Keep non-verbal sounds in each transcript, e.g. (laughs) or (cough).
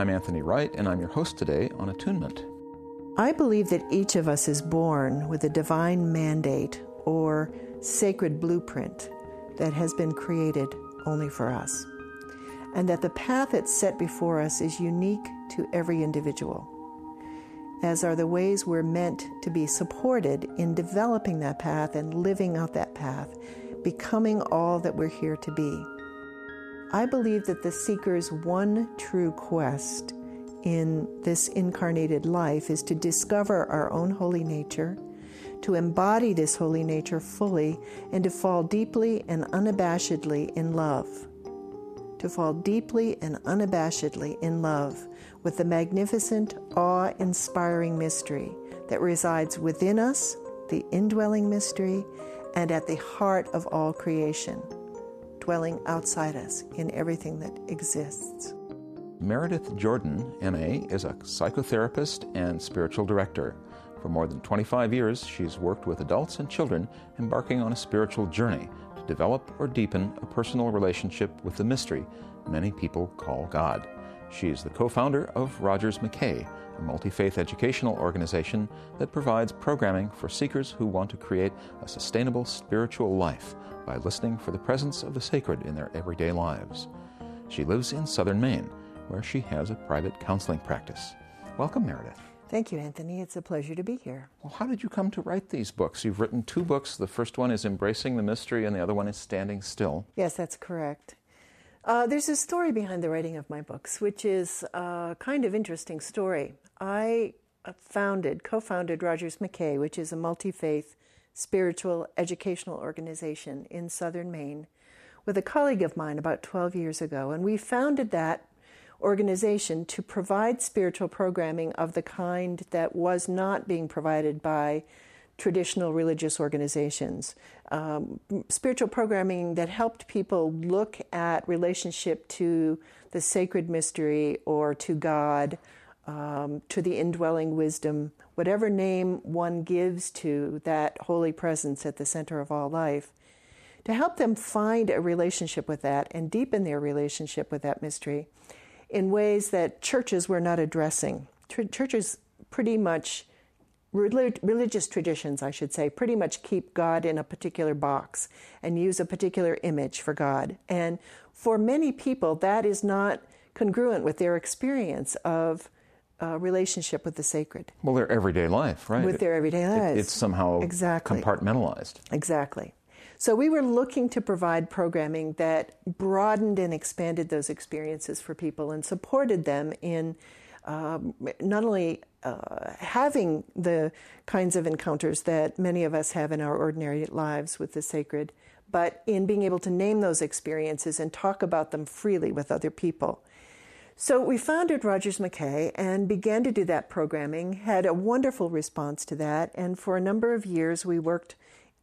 I'm Anthony Wright, and I'm your host today on Attunement. I believe that each of us is born with a divine mandate or sacred blueprint that has been created only for us, and that the path that's set before us is unique to every individual, as are the ways we're meant to be supported in developing that path and living out that path, becoming all that we're here to be. I believe that the seeker's one true quest in this incarnated life is to discover our own holy nature, to embody this holy nature fully, and to fall deeply and unabashedly in love. To fall deeply and unabashedly in love with the magnificent, awe inspiring mystery that resides within us, the indwelling mystery, and at the heart of all creation dwelling outside us in everything that exists. Meredith Jordan, MA, is a psychotherapist and spiritual director. For more than 25 years, she's worked with adults and children embarking on a spiritual journey to develop or deepen a personal relationship with the mystery many people call God. She is the co founder of Rogers McKay, a multi faith educational organization that provides programming for seekers who want to create a sustainable spiritual life by listening for the presence of the sacred in their everyday lives. She lives in southern Maine, where she has a private counseling practice. Welcome, Meredith. Thank you, Anthony. It's a pleasure to be here. Well, how did you come to write these books? You've written two books. The first one is Embracing the Mystery, and the other one is Standing Still. Yes, that's correct. Uh, there's a story behind the writing of my books, which is a kind of interesting story. I founded, co founded Rogers McKay, which is a multi faith spiritual educational organization in southern Maine with a colleague of mine about 12 years ago. And we founded that organization to provide spiritual programming of the kind that was not being provided by traditional religious organizations. Um, spiritual programming that helped people look at relationship to the sacred mystery or to God, um, to the indwelling wisdom whatever name one gives to that holy presence at the center of all life, to help them find a relationship with that and deepen their relationship with that mystery in ways that churches were not addressing. churches pretty much, religious traditions, I should say, pretty much keep God in a particular box and use a particular image for God. And for many people, that is not congruent with their experience of uh, relationship with the sacred. Well, their everyday life, right? With their everyday lives. It, it's somehow exactly. compartmentalized. Exactly. So we were looking to provide programming that broadened and expanded those experiences for people and supported them in um, not only uh, having the kinds of encounters that many of us have in our ordinary lives with the sacred, but in being able to name those experiences and talk about them freely with other people. So we founded Rogers McKay and began to do that programming, had a wonderful response to that, and for a number of years we worked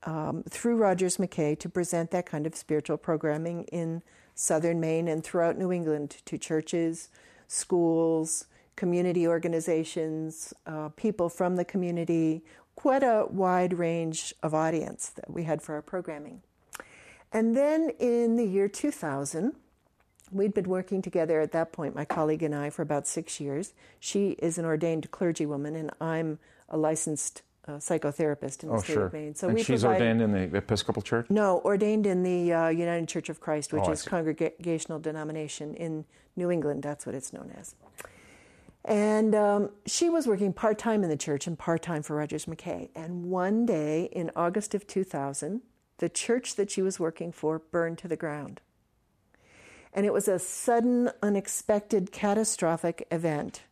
um, through Rogers McKay to present that kind of spiritual programming in southern Maine and throughout New England to churches, schools, community organizations, uh, people from the community, quite a wide range of audience that we had for our programming. And then in the year 2000, We'd been working together at that point, my colleague and I, for about six years. She is an ordained clergywoman, and I'm a licensed uh, psychotherapist in the oh, state sure. of Maine. So and she's provide, ordained in the Episcopal Church? No, ordained in the uh, United Church of Christ, which oh, is congregational denomination in New England. That's what it's known as. And um, she was working part time in the church and part time for Rogers McKay. And one day in August of 2000, the church that she was working for burned to the ground. And it was a sudden, unexpected, catastrophic event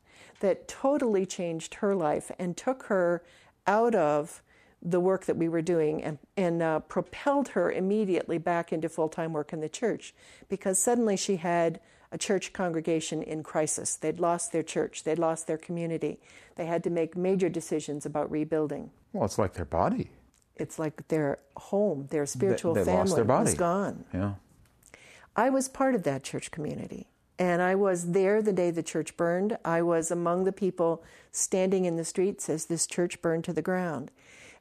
that totally changed her life and took her out of the work that we were doing and, and uh, propelled her immediately back into full time work in the church because suddenly she had a church congregation in crisis. They'd lost their church, they'd lost their community. They had to make major decisions about rebuilding. Well, it's like their body. It's like their home, their spiritual they, they family lost their body. was gone. Yeah. I was part of that church community. And I was there the day the church burned. I was among the people standing in the streets as this church burned to the ground.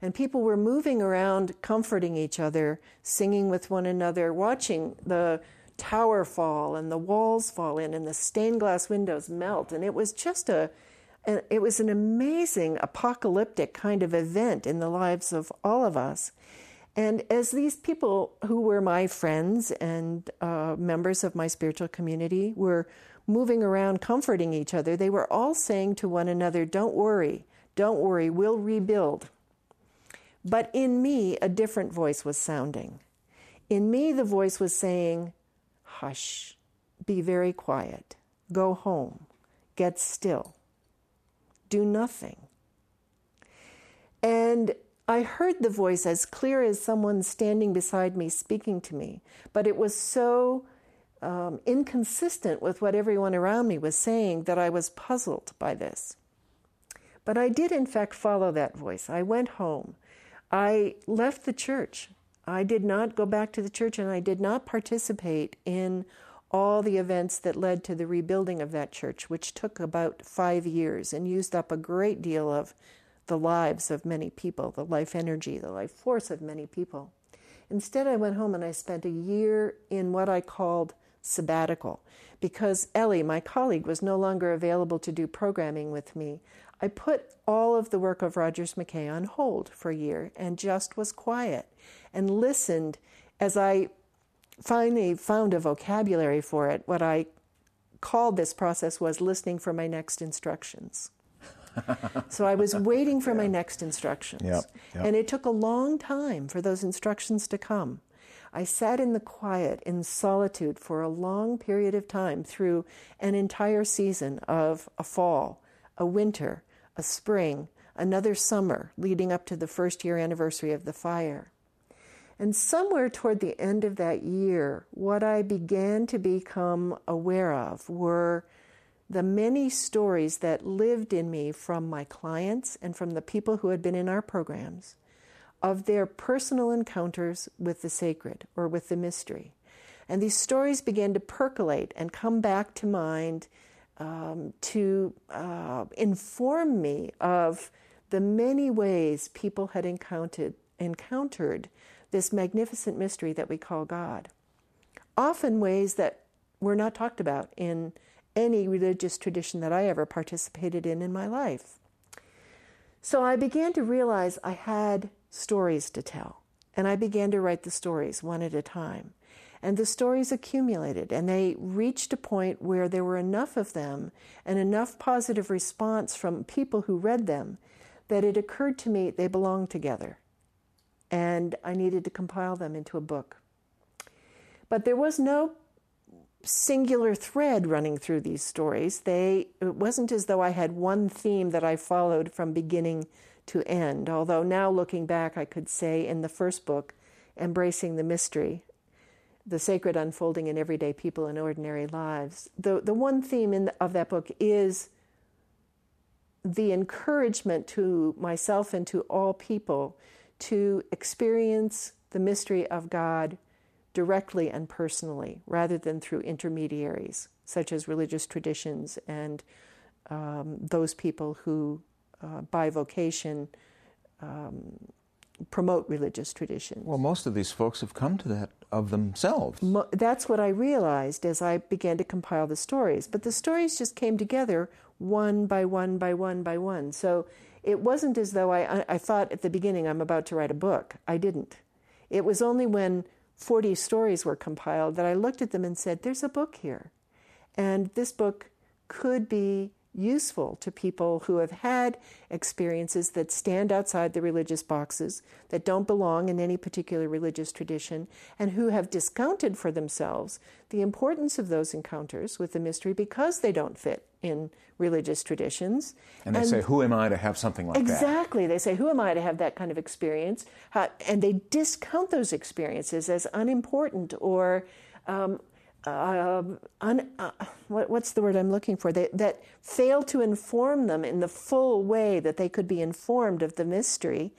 And people were moving around, comforting each other, singing with one another, watching the tower fall and the walls fall in and the stained glass windows melt. And it was just a, it was an amazing apocalyptic kind of event in the lives of all of us. And as these people who were my friends and uh, members of my spiritual community were moving around comforting each other, they were all saying to one another, Don't worry, don't worry, we'll rebuild. But in me, a different voice was sounding. In me, the voice was saying, Hush, be very quiet, go home, get still, do nothing. And I heard the voice as clear as someone standing beside me speaking to me, but it was so um, inconsistent with what everyone around me was saying that I was puzzled by this. But I did, in fact, follow that voice. I went home. I left the church. I did not go back to the church and I did not participate in all the events that led to the rebuilding of that church, which took about five years and used up a great deal of the lives of many people, the life energy, the life force of many people. Instead, I went home and I spent a year in what I called sabbatical because Ellie, my colleague, was no longer available to do programming with me. I put all of the work of Rogers McKay on hold for a year and just was quiet and listened as I finally found a vocabulary for it. What I called this process was listening for my next instructions. (laughs) so I was waiting for yeah. my next instructions. Yep, yep. And it took a long time for those instructions to come. I sat in the quiet, in solitude, for a long period of time through an entire season of a fall, a winter, a spring, another summer, leading up to the first year anniversary of the fire. And somewhere toward the end of that year, what I began to become aware of were the many stories that lived in me from my clients and from the people who had been in our programs of their personal encounters with the sacred or with the mystery. And these stories began to percolate and come back to mind um, to uh, inform me of the many ways people had encountered, encountered this magnificent mystery that we call God. Often ways that were not talked about in any religious tradition that I ever participated in in my life. So I began to realize I had stories to tell. And I began to write the stories one at a time. And the stories accumulated, and they reached a point where there were enough of them and enough positive response from people who read them that it occurred to me they belonged together. And I needed to compile them into a book. But there was no singular thread running through these stories. They, it wasn't as though I had one theme that I followed from beginning to end. Although now looking back, I could say in the first book, Embracing the Mystery, the sacred unfolding in everyday people in ordinary lives. The, the one theme in the, of that book is the encouragement to myself and to all people to experience the mystery of God directly and personally rather than through intermediaries such as religious traditions and um, those people who uh, by vocation um, promote religious traditions. Well, most of these folks have come to that of themselves. Mo- that's what I realized as I began to compile the stories. But the stories just came together one by one by one by one. So it wasn't as though I, I thought at the beginning I'm about to write a book. I didn't. It was only when 40 stories were compiled that I looked at them and said, there's a book here. And this book could be useful to people who have had experiences that stand outside the religious boxes, that don't belong in any particular religious tradition, and who have discounted for themselves the importance of those encounters with the mystery because they don't fit in religious traditions. And they and say, Who am I to have something like exactly. that? Exactly. They say, Who am I to have that kind of experience? and they discount those experiences as unimportant or um, uh, un, uh, what, what's the word I'm looking for? They, that fail to inform them in the full way that they could be informed of the mystery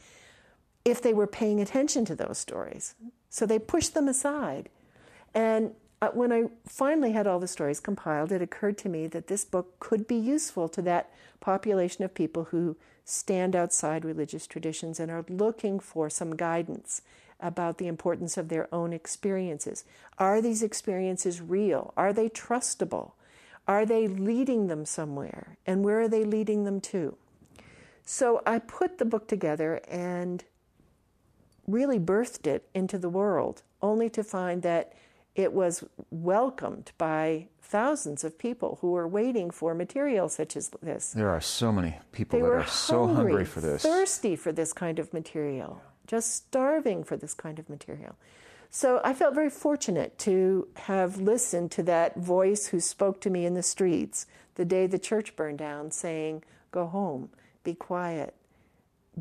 if they were paying attention to those stories. So they push them aside. And uh, when I finally had all the stories compiled, it occurred to me that this book could be useful to that population of people who stand outside religious traditions and are looking for some guidance about the importance of their own experiences. Are these experiences real? Are they trustable? Are they leading them somewhere? And where are they leading them to? So I put the book together and really birthed it into the world, only to find that it was welcomed by thousands of people who were waiting for material such as this. There are so many people They that are so hungry for this. thirsty for this kind of material, just starving for this kind of material. So I felt very fortunate to have listened to that voice who spoke to me in the streets the day the church burned down, saying, Go home, be quiet,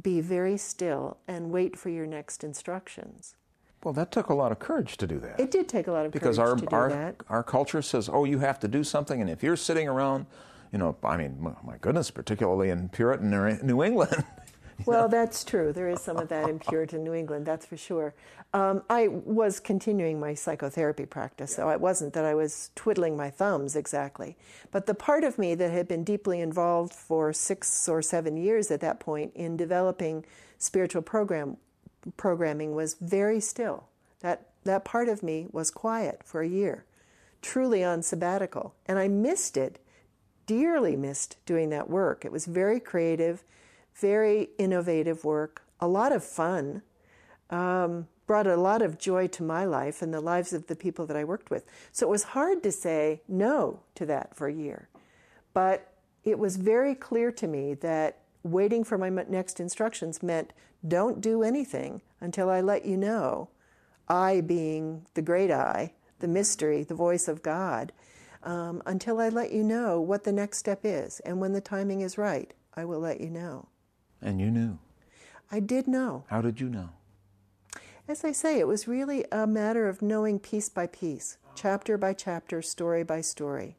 be very still, and wait for your next instructions. Well, that took a lot of courage to do that. It did take a lot of because courage our to do our that. our culture says, "Oh, you have to do something," and if you're sitting around, you know, I mean, my goodness, particularly in Puritan New England, (laughs) (laughs) Well, that's true. There is some of that in Puritan New England, that's for sure. Um, I was continuing my psychotherapy practice, so it wasn't that I was twiddling my thumbs exactly. But the part of me that had been deeply involved for six or seven years at that point in developing spiritual program programming was very still. That that part of me was quiet for a year, truly on sabbatical, and I missed it dearly missed doing that work. It was very creative, very innovative work, a lot of fun, um, brought a lot of joy to my life and the lives of the people that I worked with. So it was hard to say no to that for a year. But it was very clear to me that waiting for my next instructions meant don't do anything until I let you know. I being the great I, the mystery, the voice of God, um, until I let you know what the next step is. And when the timing is right, I will let you know. And you knew. I did know. How did you know? As I say, it was really a matter of knowing piece by piece, chapter by chapter, story by story.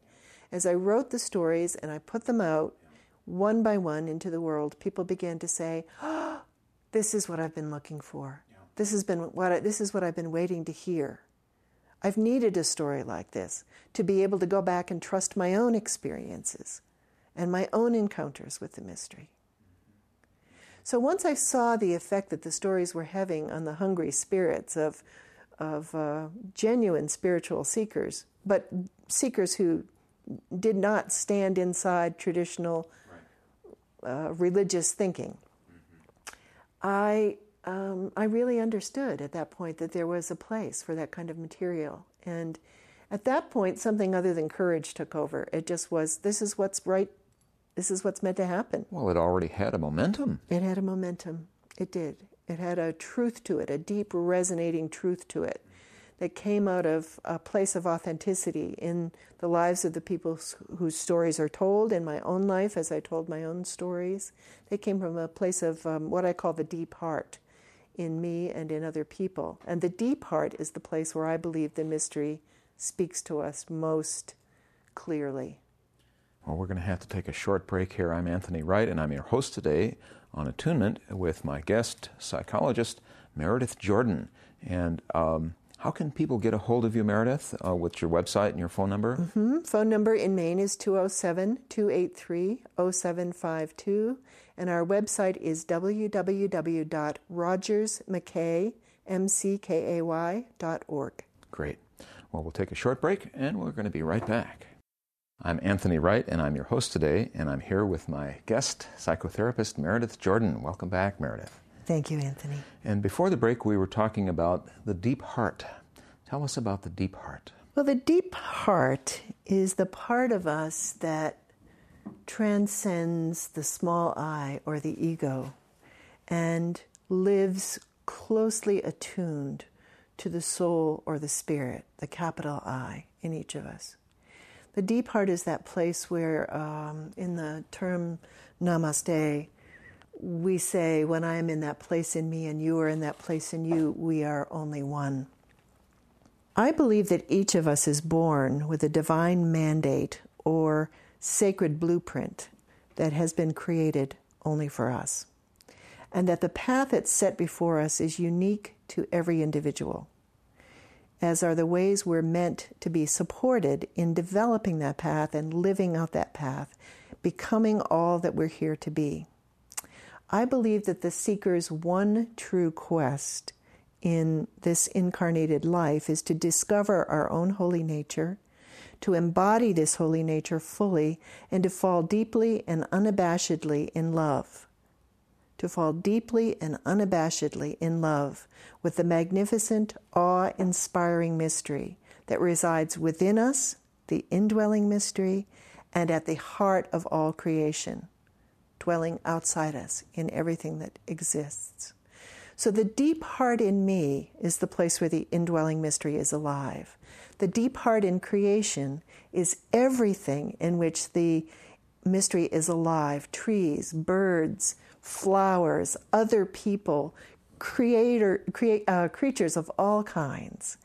As I wrote the stories and I put them out one by one into the world, people began to say, oh, "This is what I've been looking for. This has been what I, this is what I've been waiting to hear. I've needed a story like this to be able to go back and trust my own experiences and my own encounters with the mystery." So once I saw the effect that the stories were having on the hungry spirits of, of uh, genuine spiritual seekers, but seekers who did not stand inside traditional uh, religious thinking, I, um, I really understood at that point that there was a place for that kind of material. And at that point, something other than courage took over. It just was this is what's right, this is what's meant to happen. Well, it already had a momentum. It had a momentum. It did. It had a truth to it, a deep, resonating truth to it that came out of a place of authenticity in the lives of the people whose stories are told, in my own life as I told my own stories. They came from a place of um, what I call the deep heart in me and in other people. And the deep heart is the place where I believe the mystery speaks to us most clearly. Well, we're going to have to take a short break here. I'm Anthony Wright, and I'm your host today on Attunement with my guest, psychologist Meredith Jordan. And um, how can people get a hold of you, Meredith? Uh, what's your website and your phone number? Mm-hmm. Phone number in Maine is 207 283 0752, and our website is www.rogersmckay.org. Great. Well, we'll take a short break, and we're going to be right back. I'm Anthony Wright, and I'm your host today, and I'm here with my guest, psychotherapist Meredith Jordan. Welcome back, Meredith. Thank you, Anthony. And before the break, we were talking about the deep heart. Tell us about the deep heart. Well, the deep heart is the part of us that transcends the small I or the ego and lives closely attuned to the soul or the spirit, the capital I in each of us. The deep heart is that place where, um, in the term namaste, we say, when I am in that place in me and you are in that place in you, we are only one. I believe that each of us is born with a divine mandate or sacred blueprint that has been created only for us, and that the path that's set before us is unique to every individual, as are the ways we're meant to be supported in developing that path and living out that path, becoming all that we're here to be. I believe that the seeker's one true quest in this incarnated life is to discover our own holy nature, to embody this holy nature fully, and to fall deeply and unabashedly in love. To fall deeply and unabashedly in love with the magnificent, awe inspiring mystery that resides within us, the indwelling mystery, and at the heart of all creation, dwelling outside us in everything that exists. So the deep heart in me is the place where the indwelling mystery is alive. The deep heart in creation is everything in which the mystery is alive trees, birds, flowers, other people, creator, create, uh, creatures of all kinds.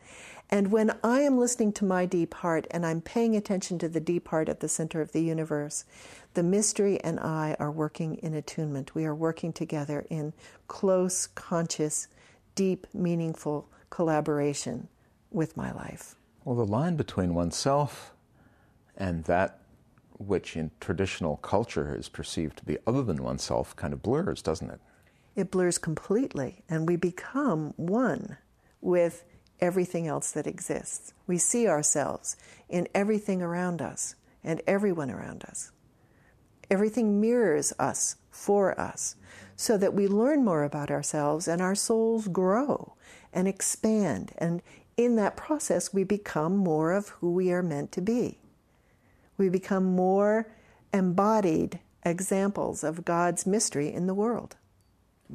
And when I am listening to my deep heart and I'm paying attention to the deep heart at the center of the universe, the mystery and I are working in attunement. We are working together in close, conscious, deep, meaningful collaboration with my life. Well, the line between oneself and that which in traditional culture is perceived to be other than oneself kind of blurs, doesn't it? It blurs completely, and we become one with everything else that exists. We see ourselves in everything around us and everyone around us. Everything mirrors us for us so that we learn more about ourselves and our souls grow and expand. And in that process, we become more of who we are meant to be. We become more embodied examples of God's mystery in the world.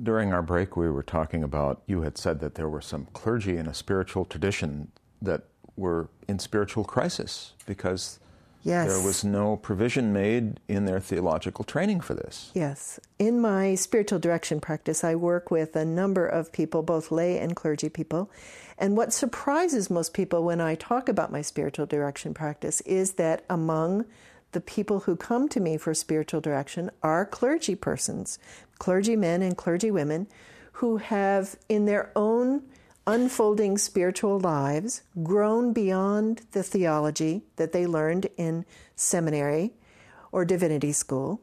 During our break, we were talking about you had said that there were some clergy in a spiritual tradition that were in spiritual crisis because Yes. there was no provision made in their theological training for this. Yes. In my spiritual direction practice, I work with a number of people, both lay and clergy people. And what surprises most people when I talk about my spiritual direction practice is that among the people who come to me for spiritual direction are clergy persons, clergymen and clergy women, who have, in their own unfolding spiritual lives, grown beyond the theology that they learned in seminary or divinity school,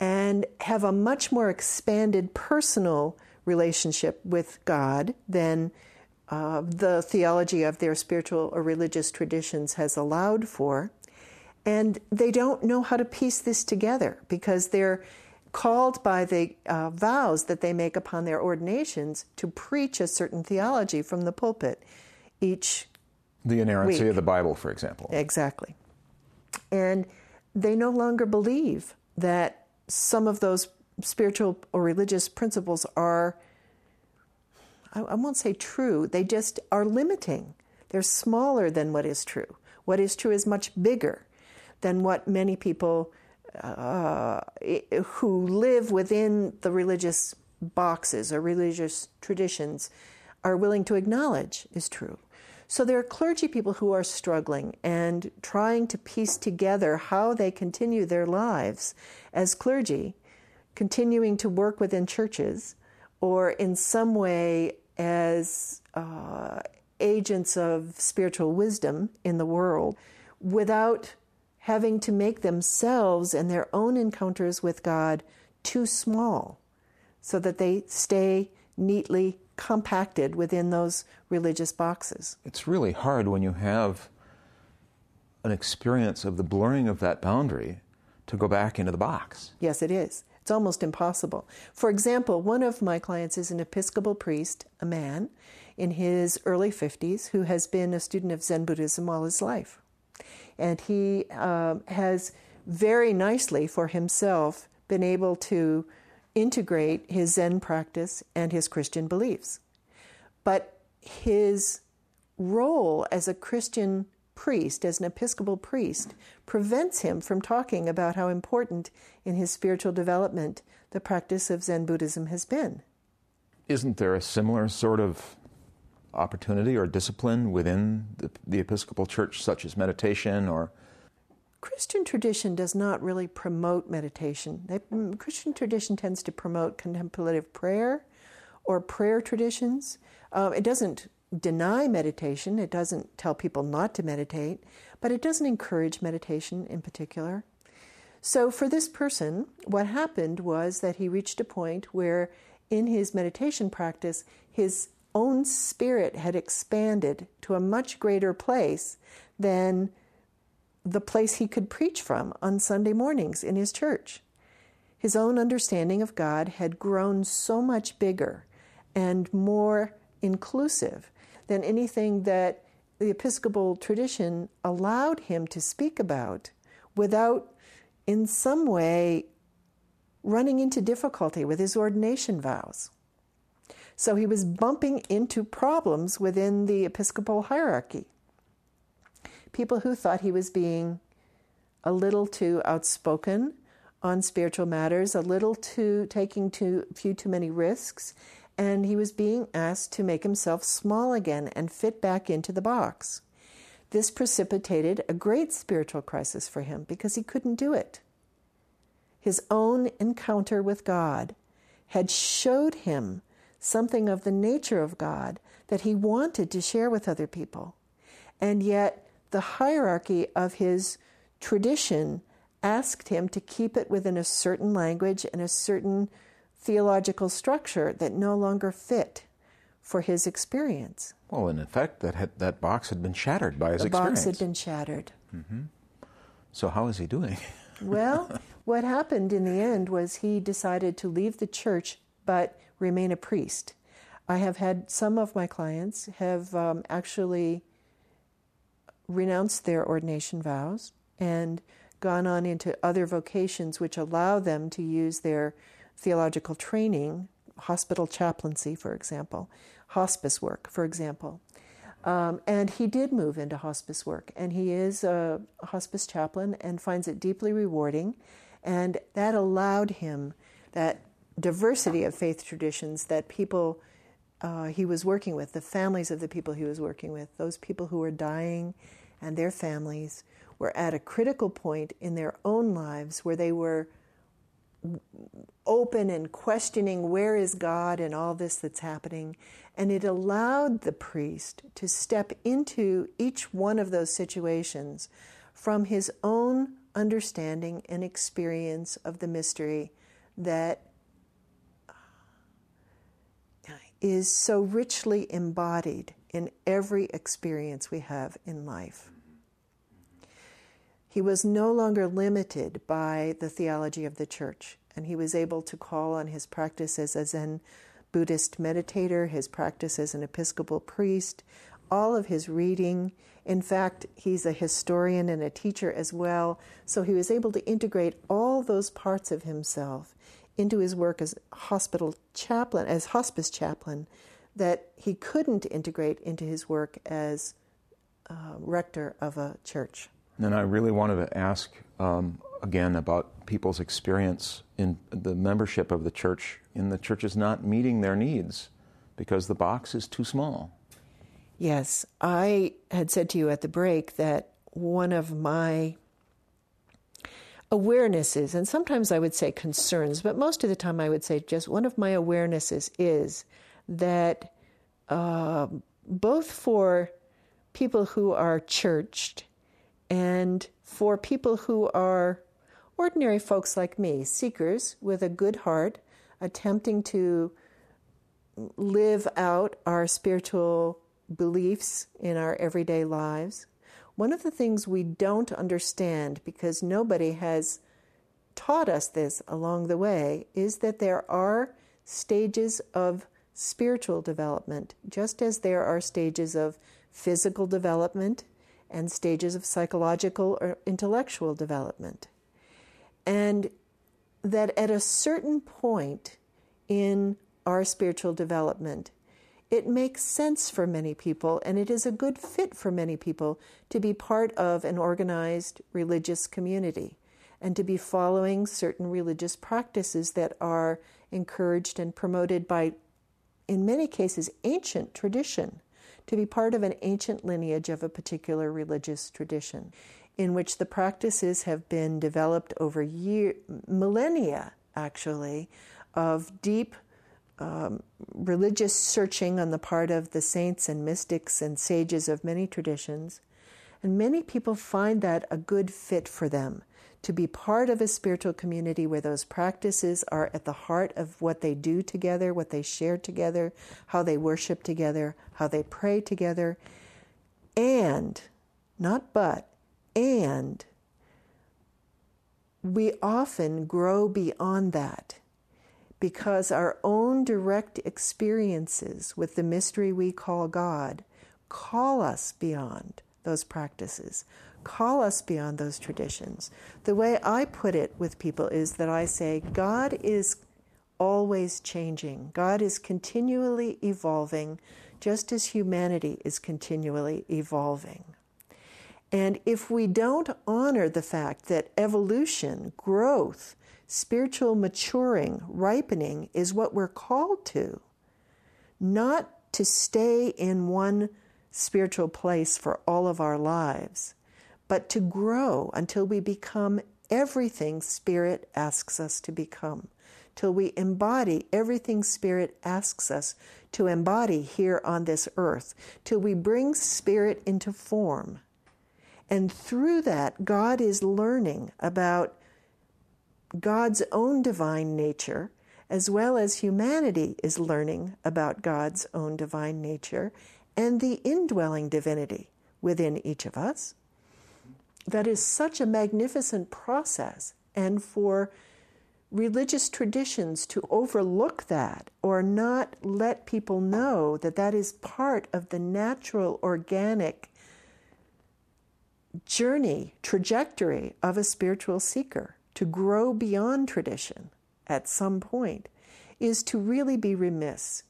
and have a much more expanded personal relationship with God than uh, the theology of their spiritual or religious traditions has allowed for. And they don't know how to piece this together because they're called by the uh, vows that they make upon their ordinations to preach a certain theology from the pulpit each The inerrancy Weak. of the Bible, for example. Exactly. And they no longer believe that some of those spiritual or religious principles are, I, I won't say true, they just are limiting. They're smaller than what is true. What is true is much bigger than what many people uh, who live within the religious boxes or religious traditions are willing to acknowledge is true. So there are clergy people who are struggling and trying to piece together how they continue their lives as clergy, continuing to work within churches or in some way as uh, agents of spiritual wisdom in the world without having to make themselves and their own encounters with God too small so that they stay neatly compacted within those religious boxes. It's really hard when you have an experience of the blurring of that boundary to go back into the box. Yes, it is. It's almost impossible. For example, one of my clients is an Episcopal priest, a man in his early 50s, who has been a student of Zen Buddhism all his life. And he um, has very nicely for himself been able to integrate his Zen practice and his Christian beliefs. But his role as a Christian priest, as an Episcopal priest, prevents him from talking about how important in his spiritual development the practice of Zen Buddhism has been. Isn't there a similar sort of opportunity or discipline within the, the Episcopal Church, such as meditation or Christian tradition does not really promote meditation. They, mm, Christian tradition tends to promote contemplative prayer or prayer traditions. Um, it doesn't deny meditation, it doesn't tell people not to meditate, but it doesn't encourage meditation in particular. So, for this person, what happened was that he reached a point where, in his meditation practice, his own spirit had expanded to a much greater place than the place he could preach from on Sunday mornings in his church. His own understanding of God had grown so much bigger and more inclusive than anything that the Episcopal tradition allowed him to speak about without, in some way, running into difficulty with his ordination vows. So he was bumping into problems within the Episcopal hierarchy. People who thought he was being a little too outspoken on spiritual matters, a little too taking too few too many risks, and he was being asked to make himself small again and fit back into the box. This precipitated a great spiritual crisis for him because he couldn't do it. His own encounter with God had showed him something of the nature of God that he wanted to share with other people. And yet, the hierarchy of his tradition asked him to keep it within a certain language and a certain theological structure that no longer fit for his experience. Well, in fact, that had, that box had been shattered by his the experience. The box had been shattered. Mm-hmm. So how is he doing? well, (laughs) what happened in the end was he decided to leave the church but remain a priest. I have had some of my clients have um, actually renounced their ordination vows and gone on into other vocations which allow them to use their theological training, hospital chaplaincy, for example, hospice work, for example. Um, and he did move into hospice work, and he is a hospice chaplain and finds it deeply rewarding. And that allowed him that diversity of faith traditions that people uh, he was working with, the families of the people he was working with, those people who were dying and their families were at a critical point in their own lives where they were open and questioning where is God and all this that's happening. And it allowed the priest to step into each one of those situations from his own understanding and experience of the mystery that is so richly embodied in every experience we have in life. He was no longer limited by the theology of the church, and he was able to call on his practice as a Zen Buddhist meditator, his practice as an Episcopal priest, all of his reading. In fact, he's a historian and a teacher as well, so he was able to integrate all those parts of himself into his work as hospital chaplain, as hospice chaplain, that he couldn't integrate into his work as uh, rector of a church. And I really wanted to ask um, again about people's experience in the membership of the church in the church is not meeting their needs because the box is too small. Yes, I had said to you at the break that one of my awarenesses, and sometimes I would say concerns, but most of the time I would say just one of my awarenesses is that uh, both for people who are churched and for people who are ordinary folks like me, seekers with a good heart, attempting to live out our spiritual beliefs in our everyday lives. One of the things we don't understand because nobody has taught us this along the way is that there are stages of spiritual development, just as there are stages of physical development and stages of psychological or intellectual development. And that at a certain point in our spiritual development, it makes sense for many people, and it is a good fit for many people to be part of an organized religious community and to be following certain religious practices that are encouraged and promoted by, in many cases, ancient tradition to be part of an ancient lineage of a particular religious tradition, in which the practices have been developed over year, millennia, actually, of deep um, religious searching on the part of the saints and mystics and sages of many traditions. And many people find that a good fit for them to be part of a spiritual community where those practices are at the heart of what they do together, what they share together, how they worship together, how they pray together, and, not but, and we often grow beyond that because our own direct experiences with the mystery we call God call us beyond those practices, call us beyond those traditions. The way I put it with people is that I say, God is always changing, God is continually evolving, just as humanity is continually evolving. And if we don't honor the fact that evolution, growth, spiritual maturing, ripening is what we're called to, not to stay in one spiritual place for all of our lives, but to grow until we become everything Spirit asks us to become, till we embody everything Spirit asks us to embody here on this earth, till we bring Spirit into form. And through that, God is learning about God's own divine nature, as well as humanity is learning about God's own divine nature and the indwelling divinity within each of us. That is such a magnificent process. And for religious traditions to overlook that or not let people know that that is part of the natural, organic journey, trajectory of a spiritual seeker to grow beyond tradition at some point is to really be remiss.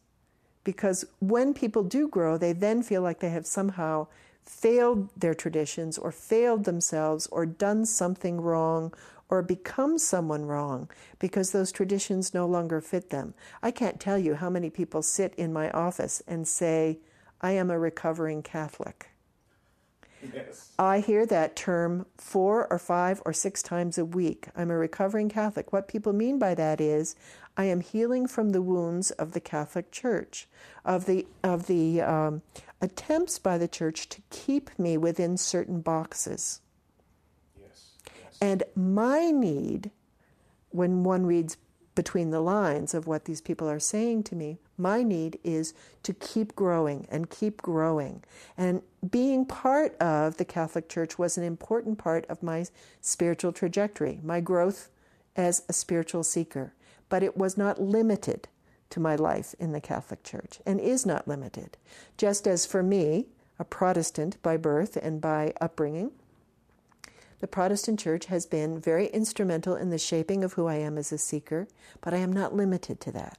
Because when people do grow, they then feel like they have somehow failed their traditions or failed themselves or done something wrong or become someone wrong because those traditions no longer fit them. I can't tell you how many people sit in my office and say, I am a recovering Catholic. Yes. I hear that term four or five or six times a week. I'm a recovering Catholic. What people mean by that is I am healing from the wounds of the Catholic Church, of the of the um, attempts by the Church to keep me within certain boxes. Yes. yes. And my need, when one reads between the lines of what these people are saying to me. My need is to keep growing and keep growing. And being part of the Catholic Church was an important part of my spiritual trajectory, my growth as a spiritual seeker. But it was not limited to my life in the Catholic Church and is not limited. Just as for me, a Protestant by birth and by upbringing, the Protestant Church has been very instrumental in the shaping of who I am as a seeker, but I am not limited to that.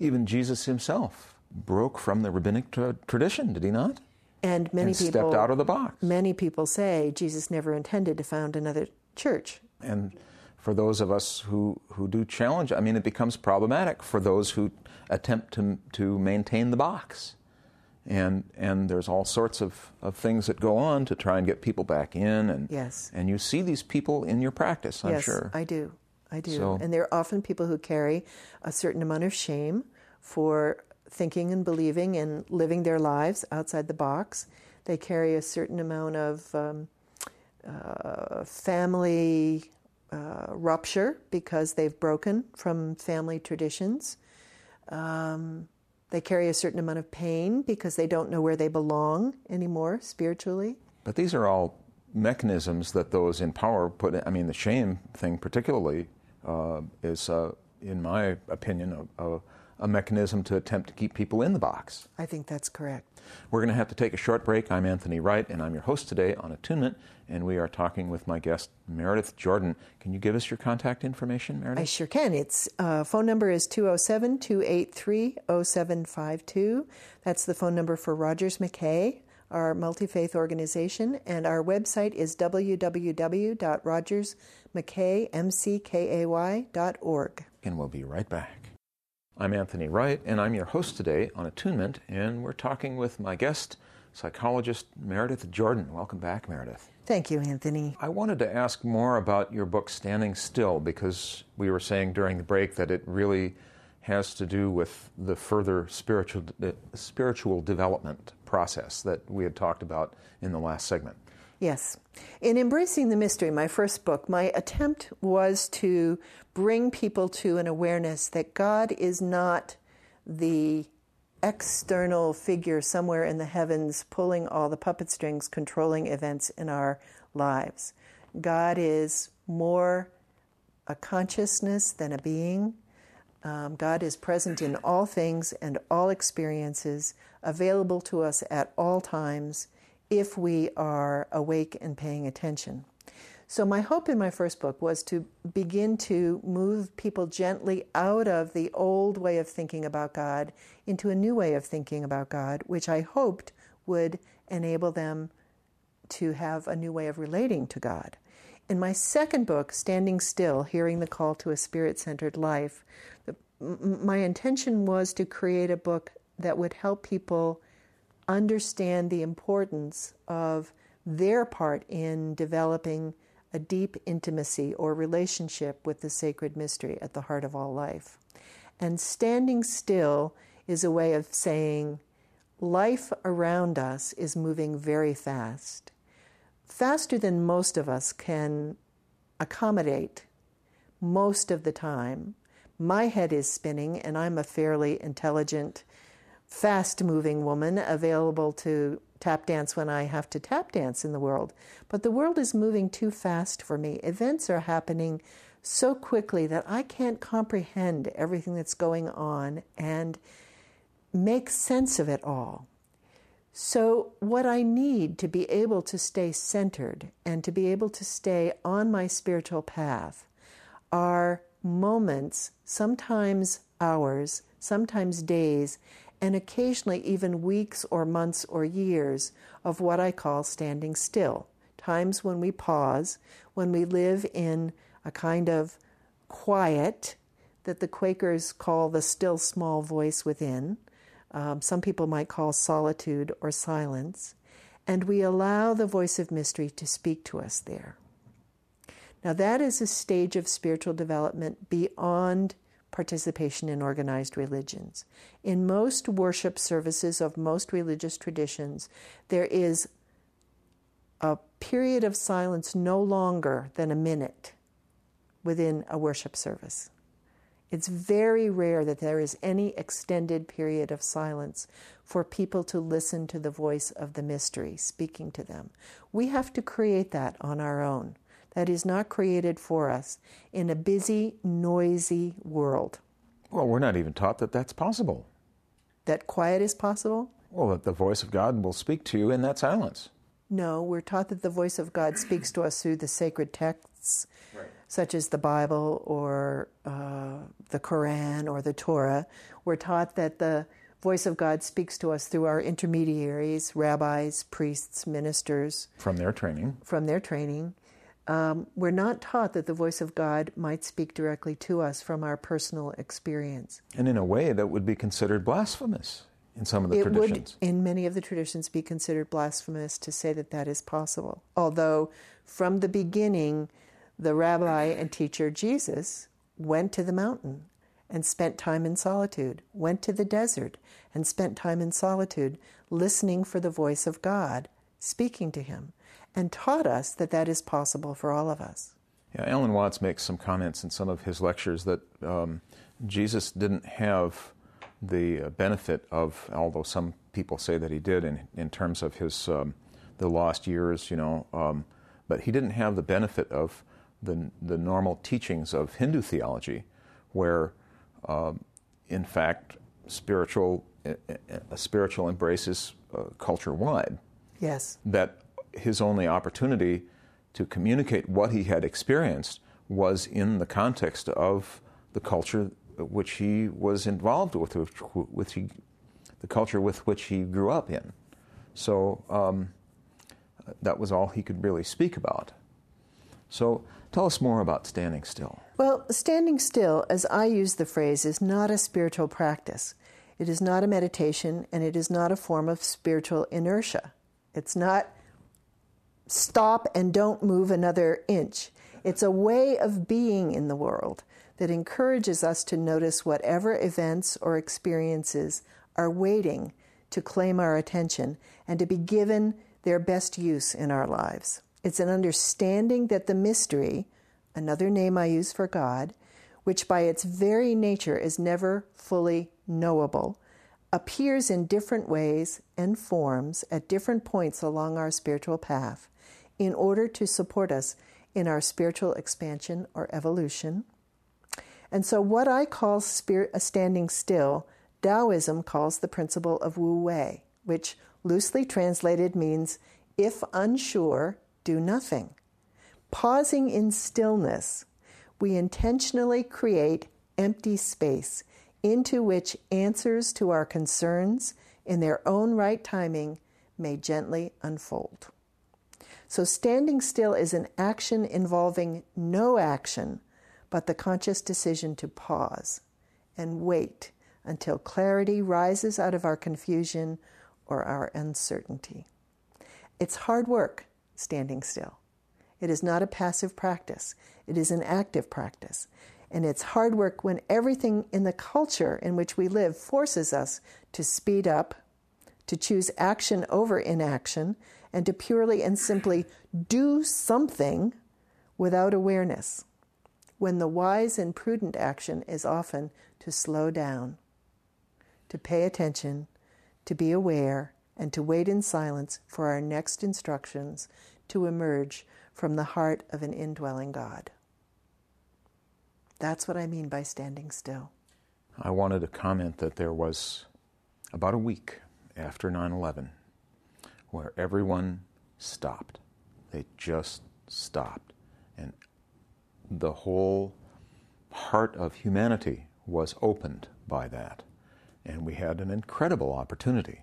Even Jesus himself broke from the rabbinic tra- tradition, did he not? And many and people stepped out of the box. Many people say Jesus never intended to found another church. And for those of us who, who do challenge, I mean, it becomes problematic for those who attempt to, to maintain the box and and there's all sorts of, of things that go on to try and get people back in and yes and you see these people in your practice I'm yes, sure I do I do so, and they're often people who carry a certain amount of shame for thinking and believing and living their lives outside the box they carry a certain amount of um, uh, family uh, rupture because they've broken from family traditions um, they carry a certain amount of pain because they don't know where they belong anymore spiritually. But these are all mechanisms that those in power put. In, I mean, the shame thing, particularly, uh, is, uh, in my opinion, a, a, a mechanism to attempt to keep people in the box. I think that's correct. We're going to have to take a short break. I'm Anthony Wright, and I'm your host today on Attunement, and we are talking with my guest, Meredith Jordan. Can you give us your contact information, Meredith? I sure can. Its uh, phone number is 207 283 0752. That's the phone number for Rogers McKay, our multi faith organization, and our website is www.rogersmckay.org. And we'll be right back. I'm Anthony Wright, and I'm your host today on Attunement, and we're talking with my guest, psychologist Meredith Jordan. Welcome back, Meredith. Thank you, Anthony. I wanted to ask more about your book, Standing Still, because we were saying during the break that it really has to do with the further spiritual, uh, spiritual development process that we had talked about in the last segment. Yes. In Embracing the Mystery, my first book, my attempt was to bring people to an awareness that God is not the external figure somewhere in the heavens pulling all the puppet strings, controlling events in our lives. God is more a consciousness than a being. Um, God is present in all things and all experiences, available to us at all times if we are awake and paying attention. So, my hope in my first book was to begin to move people gently out of the old way of thinking about God into a new way of thinking about God, which I hoped would enable them to have a new way of relating to God. In my second book, Standing Still Hearing the Call to a Spirit Centered Life, the, m- my intention was to create a book that would help people understand the importance of their part in developing a deep intimacy or relationship with the sacred mystery at the heart of all life. And standing still is a way of saying life around us is moving very fast, faster than most of us can accommodate most of the time. My head is spinning, and I'm a fairly intelligent, fast moving woman available to tap dance when I have to tap dance in the world. But the world is moving too fast for me. Events are happening so quickly that I can't comprehend everything that's going on and make sense of it all. So, what I need to be able to stay centered and to be able to stay on my spiritual path are moments, sometimes hours, sometimes days, and occasionally even weeks or months or years of what I call standing still. Times when we pause, when we live in a kind of quiet that the Quakers call the still small voice within. Um, some people might call solitude or silence. And we allow the voice of mystery to speak to us there. Now, that is a stage of spiritual development beyond participation in organized religions. In most worship services of most religious traditions, there is a period of silence no longer than a minute within a worship service. It's very rare that there is any extended period of silence for people to listen to the voice of the mystery speaking to them. We have to create that on our own that is not created for us in a busy, noisy world. Well, we're not even taught that that's possible. That quiet is possible? Well, that the voice of God will speak to you in that silence. No, we're taught that the voice of God speaks to us through the sacred texts, right. such as the Bible or uh, the Quran or the Torah. We're taught that the voice of God speaks to us through our intermediaries, rabbis, priests, ministers. From their training. From their training um, we're not taught that the voice of God might speak directly to us from our personal experience. And in a way, that would be considered blasphemous in some of the it traditions. would, in many of the traditions, be considered blasphemous to say that that is possible. Although, from the beginning, the rabbi and teacher Jesus went to the mountain and spent time in solitude, went to the desert and spent time in solitude, listening for the voice of God speaking to him and taught us that that is possible for all of us. Yeah, Alan Watts makes some comments in some of his lectures that um, Jesus didn't have the uh, benefit of, although some people say that he did in, in terms of his um, the lost years, you know, um, but he didn't have the benefit of the the normal teachings of Hindu theology, where, um, in fact, spiritual a uh spiritual embraces uh, culture wide. Yes. That his only opportunity to communicate what he had experienced was in the context of the culture which he was involved with, with he, the culture with which he grew up in. So um, that was all he could really speak about. So tell us more about standing still. Well, standing still, as I use the phrase, is not a spiritual practice. It is not a meditation, and it is not a form of spiritual inertia. It's not stop and don't move another inch. It's a way of being in the world that encourages us to notice whatever events or experiences are waiting to claim our attention and to be given their best use in our lives. It's an understanding that the mystery, another name I use for God, which by its very nature is never fully knowable, appears in different ways and forms at different points along our spiritual path in order to support us in our spiritual expansion or evolution. And so, what I call spirit, a standing still, Taoism calls the principle of Wu Wei, which loosely translated means if unsure, do nothing. Pausing in stillness, we intentionally create empty space into which answers to our concerns in their own right timing may gently unfold. So, standing still is an action involving no action, but the conscious decision to pause and wait until clarity rises out of our confusion or our uncertainty. It's hard work standing still. It is not a passive practice, it is an active practice. And it's hard work when everything in the culture in which we live forces us to speed up, to choose action over inaction, and to purely and simply do something without awareness. When the wise and prudent action is often to slow down, to pay attention, to be aware, and to wait in silence for our next instructions to emerge from the heart of an indwelling God. That's what I mean by standing still. I wanted to comment that there was about a week after 9 11 where everyone stopped. They just stopped. And the whole heart of humanity was opened by that. And we had an incredible opportunity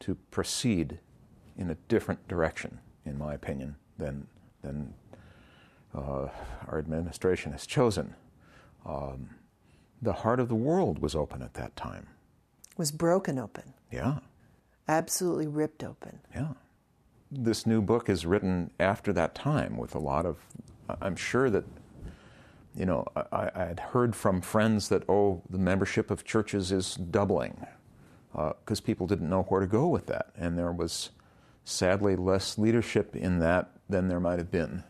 to proceed in a different direction, in my opinion, than, than uh, our administration has chosen. Um, the heart of the world was open at that time. Was broken open. Yeah. Absolutely ripped open. Yeah. This new book is written after that time with a lot of, I'm sure that, you know, I, I had heard from friends that, oh, the membership of churches is doubling because uh, people didn't know where to go with that. And there was sadly less leadership in that than there might have been.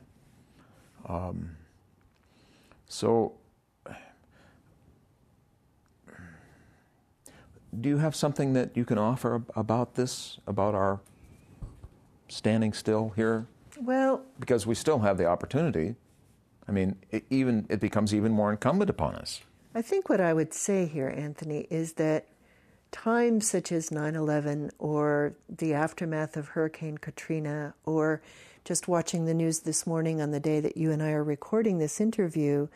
Um, so do you have something that you can offer about this, about our standing still here? Well, because we still have the opportunity. I mean, it even it becomes even more incumbent upon us. I think what I would say here, Anthony, is that times such as 9 11 or the aftermath of Hurricane Katrina or just watching the news this morning on the day that you and I are recording this interview,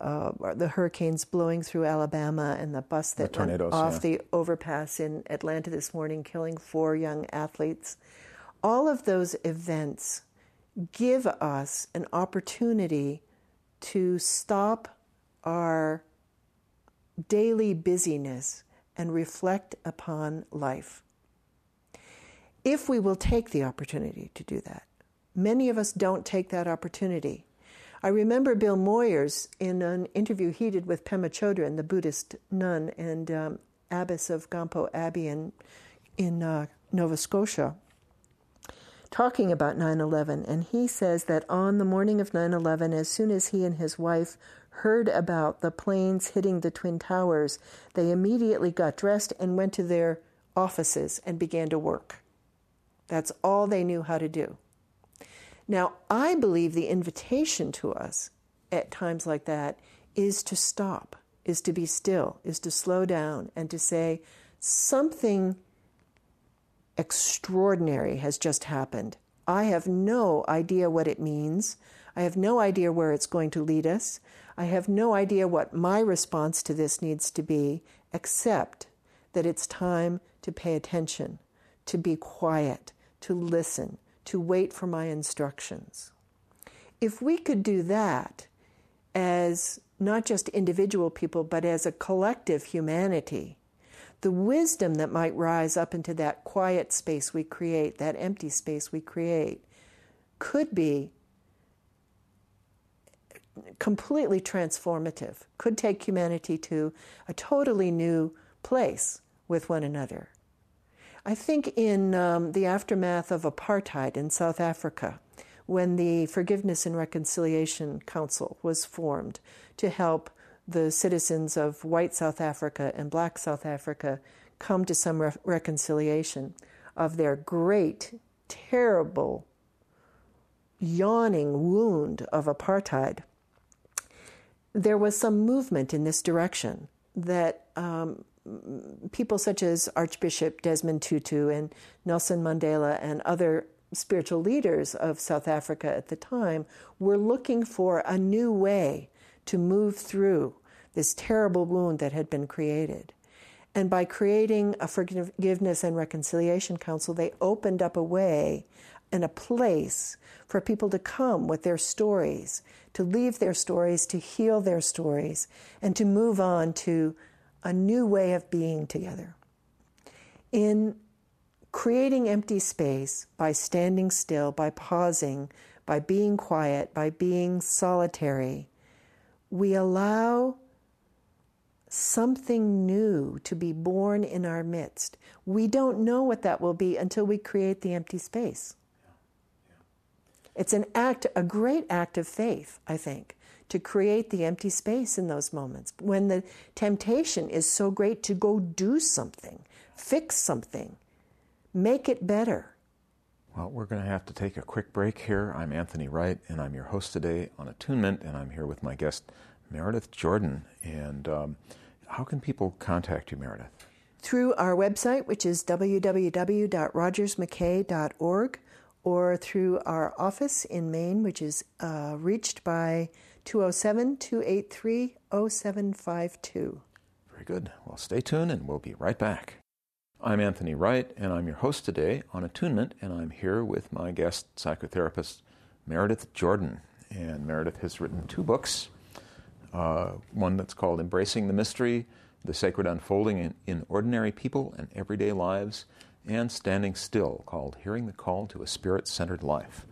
uh, the hurricanes blowing through Alabama and the bus that the tornadoes, went off yeah. the overpass in Atlanta this morning, killing four young athletes. All of those events give us an opportunity to stop our daily busyness and reflect upon life. If we will take the opportunity to do that, many of us don't take that opportunity. I remember Bill Moyers in an interview he did with Pema Chodron, the Buddhist nun and um, abbess of Gampo Abbey in, in uh, Nova Scotia, talking about 9 11. And he says that on the morning of 9 11, as soon as he and his wife heard about the planes hitting the Twin Towers, they immediately got dressed and went to their offices and began to work. That's all they knew how to do. Now, I believe the invitation to us at times like that is to stop, is to be still, is to slow down and to say, something extraordinary has just happened. I have no idea what it means. I have no idea where it's going to lead us. I have no idea what my response to this needs to be, except that it's time to pay attention, to be quiet, to listen, to wait for my instructions. If we could do that as not just individual people, but as a collective humanity, the wisdom that might rise up into that quiet space we create, that empty space we create, could be completely transformative, could take humanity to a totally new place with one another. I think in um, the aftermath of apartheid in South Africa, when the Forgiveness and Reconciliation Council was formed to help the citizens of white South Africa and black South Africa come to some re- reconciliation of their great, terrible, yawning wound of apartheid, there was some movement in this direction that um, people such as Archbishop Desmond Tutu and Nelson Mandela and other spiritual leaders of South Africa at the time were looking for a new way to move through this terrible wound that had been created. And by creating a forgiveness and reconciliation council, they opened up a way and a place for people to come with their stories, to leave their stories, to heal their stories, and to move on to a new way of being together. In creating empty space by standing still, by pausing, by being quiet, by being solitary, we allow something new to be born in our midst. We don't know what that will be until we create the empty space. It's an act, a great act of faith, I think, to create the empty space in those moments when the temptation is so great to go do something, fix something, make it better. Well, we're going to have to take a quick break here. I'm Anthony Wright, and I'm your host today on Attunement, and I'm here with my guest, Meredith Jordan. And um, how can people contact you, Meredith? Through our website, which is www.rogersmckay.org, or through our office in Maine, which is uh, reached by 207 283 0752. Very good. Well, stay tuned and we'll be right back. I'm Anthony Wright, and I'm your host today on Attunement, and I'm here with my guest psychotherapist, Meredith Jordan. And Meredith has written two books uh, one that's called Embracing the Mystery The Sacred Unfolding in, in Ordinary People and Everyday Lives, and Standing Still, called Hearing the Call to a Spirit Centered Life.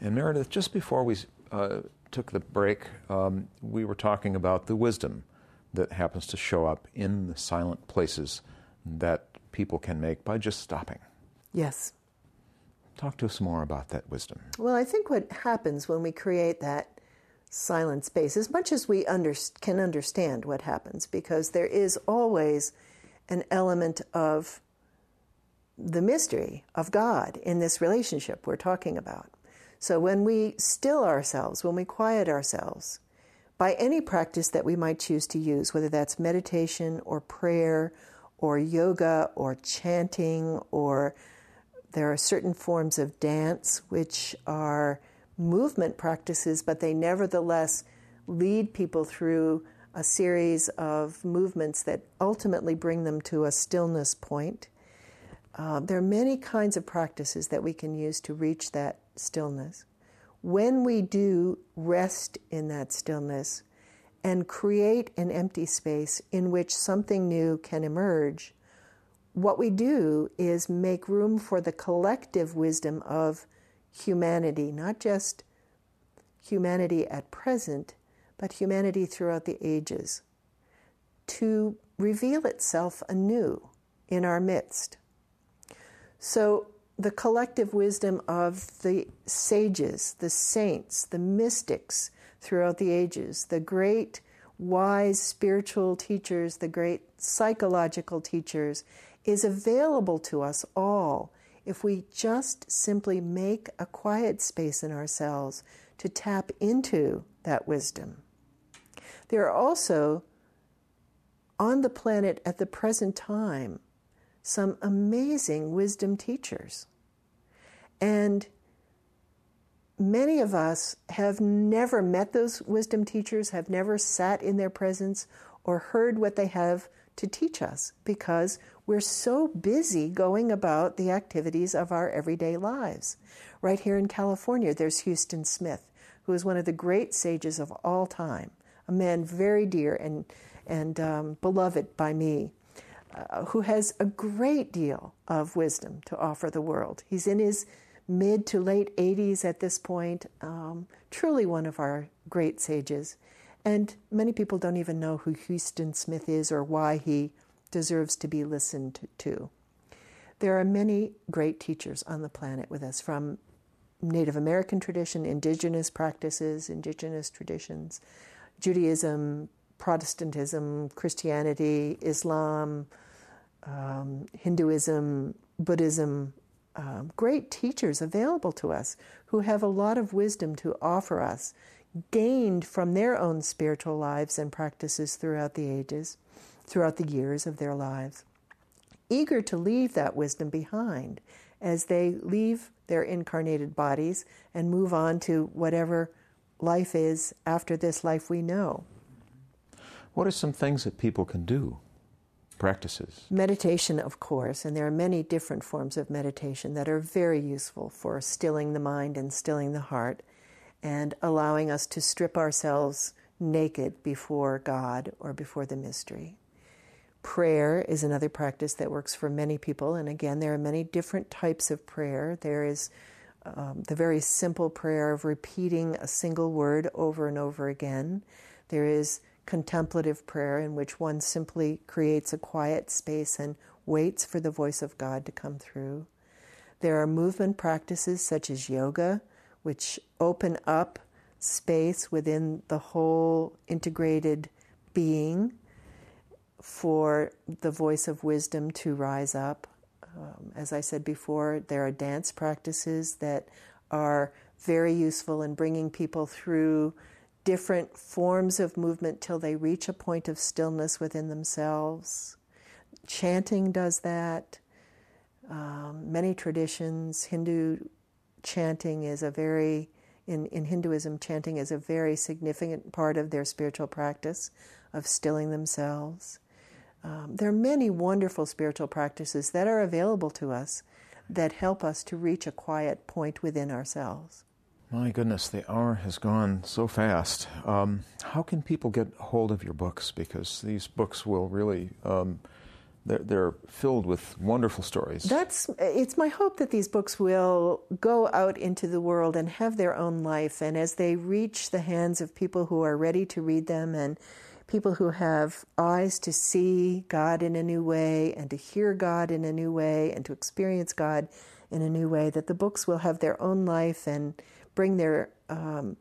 And Meredith, just before we uh, took the break, um, we were talking about the wisdom that happens to show up in the silent places that people can make by just stopping. Yes. Talk to us more about that wisdom. Well, I think what happens when we create that silent space, as much as we under, can understand what happens, because there is always an element of the mystery of God in this relationship we're talking about. So when we still ourselves, when we quiet ourselves, by any practice that we might choose to use, whether that's meditation or prayer or yoga or chanting, or there are certain forms of dance which are movement practices, but they nevertheless lead people through a series of movements that ultimately bring them to a stillness point. Uh, there are many kinds of practices that we can use to reach that stillness. When we do rest in that stillness and create an empty space in which something new can emerge, what we do is make room for the collective wisdom of humanity, not just humanity at present, but humanity throughout the ages, to reveal itself anew in our midst. So, the collective wisdom of the sages, the saints, the mystics throughout the ages, the great wise spiritual teachers, the great psychological teachers, is available to us all if we just simply make a quiet space in ourselves to tap into that wisdom. There are also on the planet at the present time some amazing wisdom teachers. And many of us have never met those wisdom teachers, have never sat in their presence or heard what they have to teach us because we're so busy going about the activities of our everyday lives. Right here in California, there's Huston Smith, who is one of the great sages of all time, a man very dear and, and um, beloved by me, uh, who has a great deal of wisdom to offer the world. He's in his mid to late 80s at this point, um, truly one of our great sages. And many people don't even know who Huston Smith is or why he deserves to be listened to. there are many great teachers on the planet with us from Native American tradition, indigenous practices, indigenous traditions, Judaism, Protestantism, Christianity, Islam, um, Hinduism, Buddhism, um, great teachers available to us who have a lot of wisdom to offer us, gained from their own spiritual lives and practices throughout the ages, throughout the years of their lives, eager to leave that wisdom behind as they leave their incarnated bodies and move on to whatever life is after this life we know. What are some things that people can do? Practices? Meditation, of course, and there are many different forms of meditation that are very useful for stilling the mind and stilling the heart and allowing us to strip ourselves naked before God or before the mystery. Prayer is another practice that works for many people, and again, there are many different types of prayer. There is um, the very simple prayer of repeating a single word over and over again. There is contemplative prayer, in which one simply creates a quiet space and waits for the voice of God to come through. There are movement practices such as yoga, which open up space within the whole integrated being for the voice of wisdom to rise up. Um, as I said before, there are dance practices that are very useful in bringing people through different forms of movement till they reach a point of stillness within themselves. Chanting does that. Um, many traditions, Hindu chanting is a very, in, in Hinduism, chanting is a very significant part of their spiritual practice of stilling themselves. Um, there are many wonderful spiritual practices that are available to us that help us to reach a quiet point within ourselves. My goodness, the hour has gone so fast. Um, how can people get hold of your books? Because these books will really um, they're, they're filled with wonderful stories. That's it's my hope that these books will go out into the world and have their own life, and as they reach the hands of people who are ready to read them and people who have eyes to see God in a new way and to hear God in a new way and to experience God in a new way, that the books will have their own life and bring their um,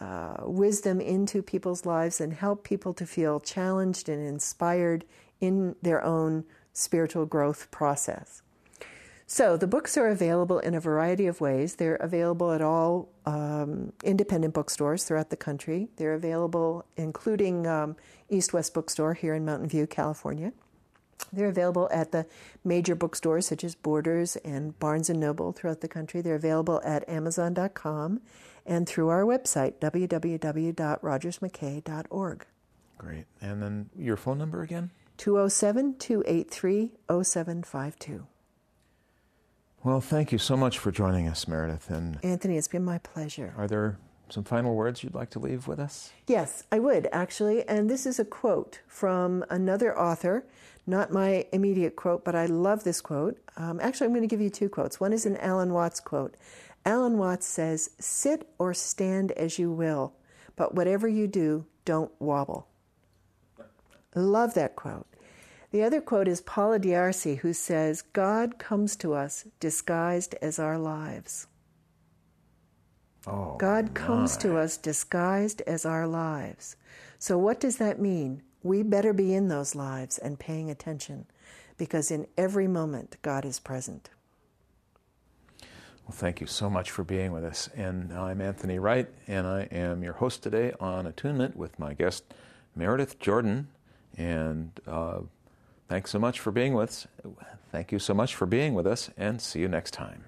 uh, wisdom into people's lives and help people to feel challenged and inspired in their own spiritual growth process. So the books are available in a variety of ways. They're available at all um, independent bookstores throughout the country. They're available, including um, East West Bookstore here in Mountain View, California. They're available at the major bookstores such as Borders and Barnes and Noble throughout the country. They're available at Amazon.com and through our website, www.rogersmckay.org. Great. And then your phone number again? 207 283 0752. Well, thank you so much for joining us, Meredith. And Anthony, it's been my pleasure. Are there some final words you'd like to leave with us? Yes, I would actually. And this is a quote from another author, not my immediate quote, but I love this quote. Um, actually, I'm going to give you two quotes. One is an Alan Watts quote. Alan Watts says, Sit or stand as you will, but whatever you do, don't wobble. Love that quote. The other quote is Paula D'Arcy, who says, God comes to us disguised as our lives. Oh, God my. comes to us disguised as our lives. So, what does that mean? We better be in those lives and paying attention because in every moment, God is present. Well, thank you so much for being with us. And I'm Anthony Wright, and I am your host today on Attunement with my guest, Meredith Jordan. And uh, Thanks so much for being with us. Thank you so much for being with us, and see you next time.